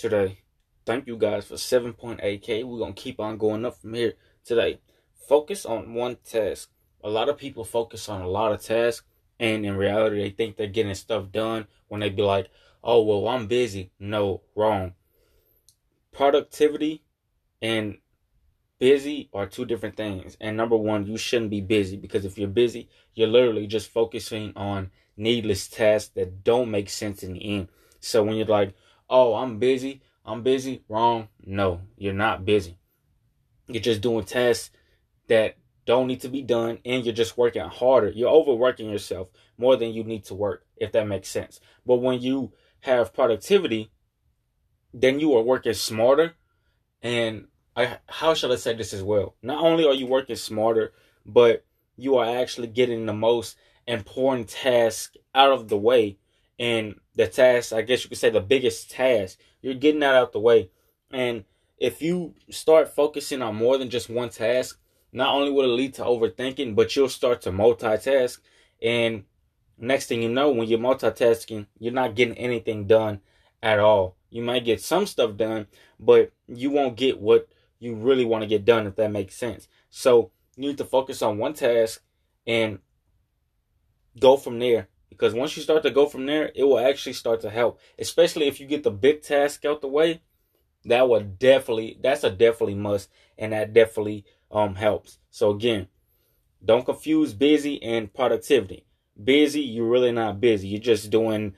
today. Thank you guys for 7.8k. We're going to keep on going up from here today. Focus on one task. A lot of people focus on a lot of tasks, and in reality, they think they're getting stuff done when they be like, oh, well, I'm busy. No, wrong. Productivity and busy are two different things. And number one, you shouldn't be busy because if you're busy, you're literally just focusing on needless tasks that don't make sense in the end. So when you're like, oh, I'm busy, I'm busy, wrong. No, you're not busy. You're just doing tasks that don't need to be done and you're just working harder. You're overworking yourself more than you need to work, if that makes sense. But when you have productivity, then you are working smarter and I, how shall I say this as well? Not only are you working smarter, but you are actually getting the most important task out of the way. And the task, I guess you could say the biggest task, you're getting that out the way. And if you start focusing on more than just one task, not only will it lead to overthinking, but you'll start to multitask. And next thing you know, when you're multitasking, you're not getting anything done at all. You might get some stuff done, but you won't get what you really want to get done, if that makes sense. So you need to focus on one task and go from there. Because once you start to go from there, it will actually start to help. Especially if you get the big task out the way, that will definitely that's a definitely must, and that definitely um helps. So again, don't confuse busy and productivity. Busy, you're really not busy. You're just doing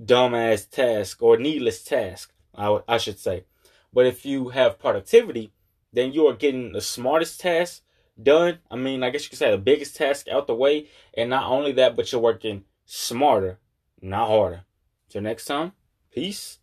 dumbass task or needless task. I, I should say. But if you have productivity, then you are getting the smartest task done. I mean, I guess you could say the biggest task out the way. And not only that, but you're working smarter, not harder. Till next time, peace.